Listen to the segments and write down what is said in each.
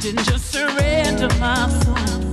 didn't just surrender my soul.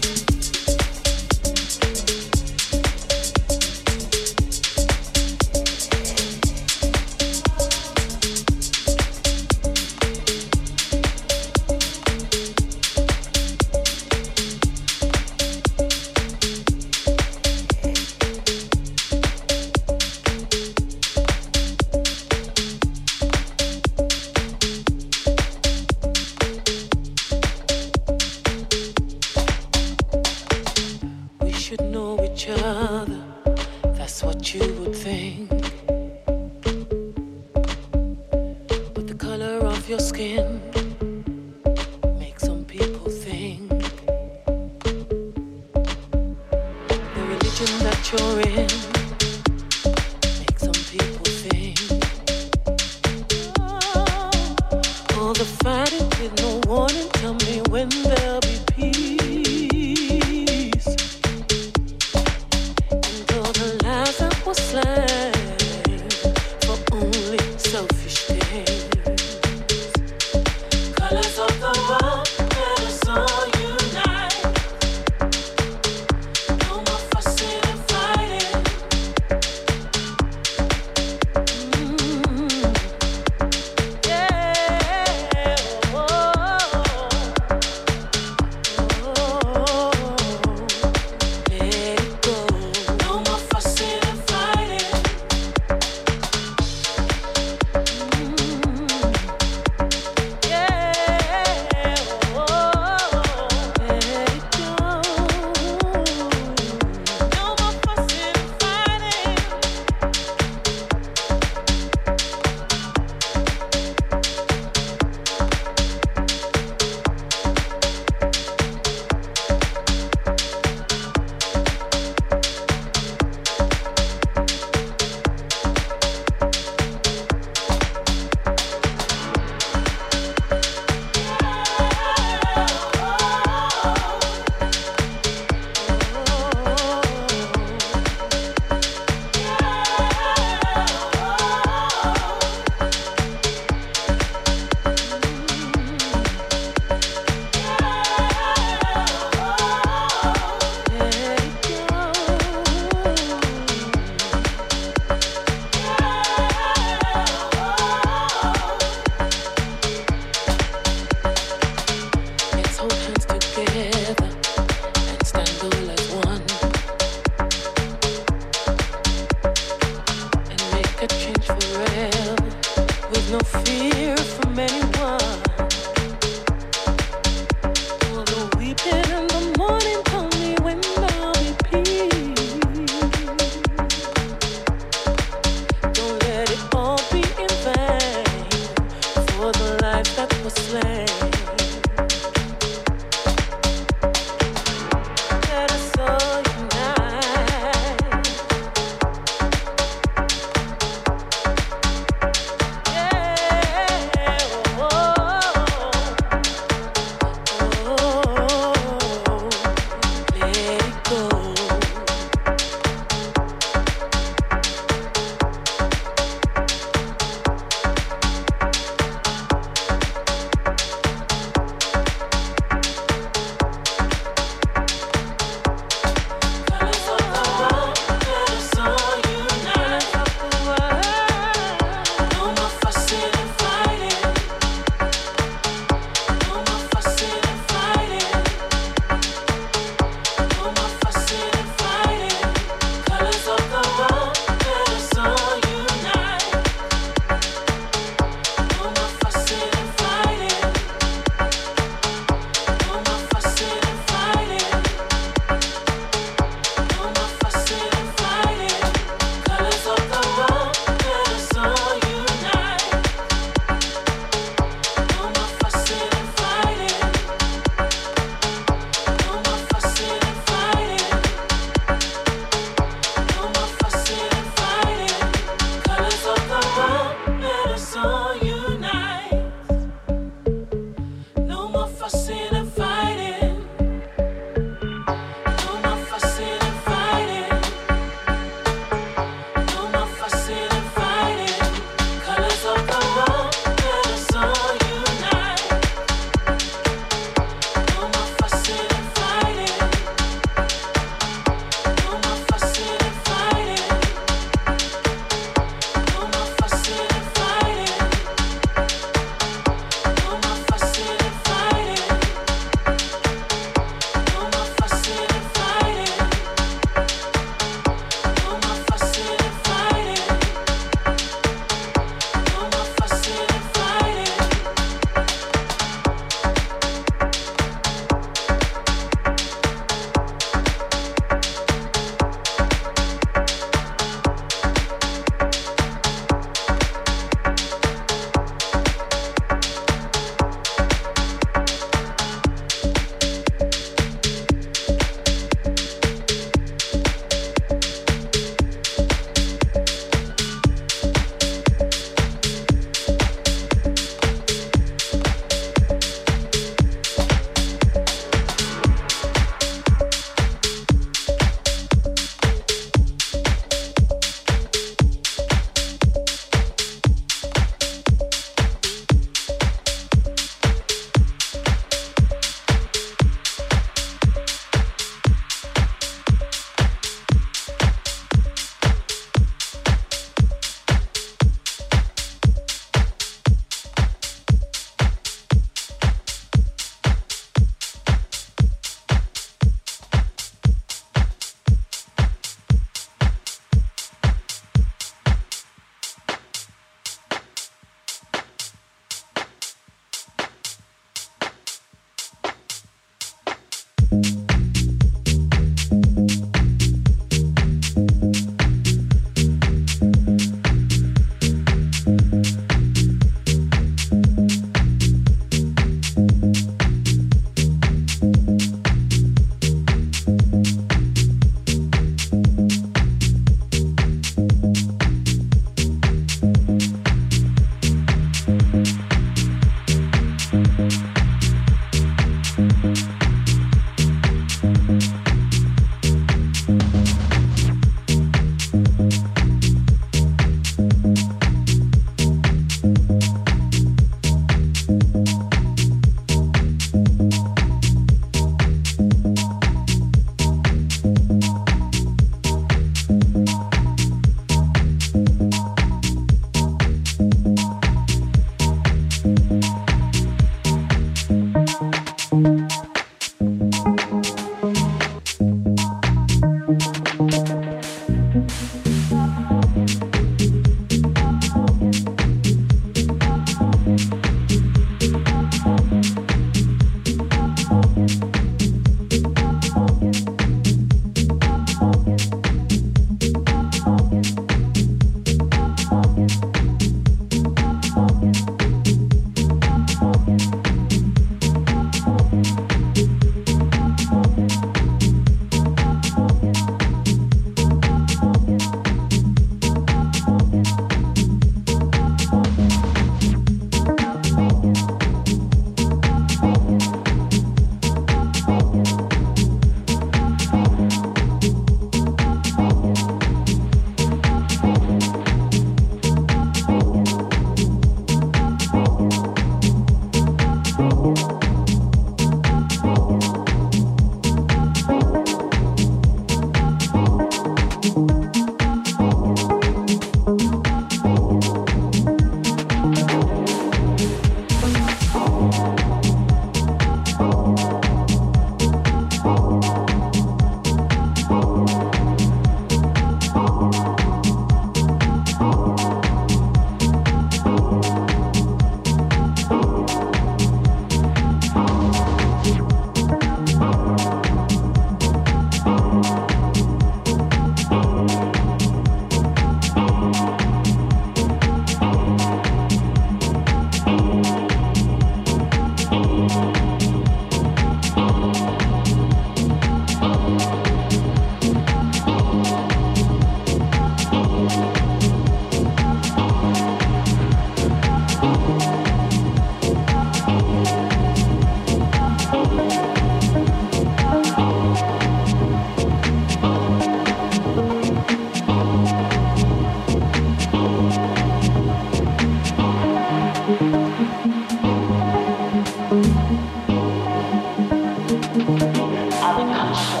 Sessions.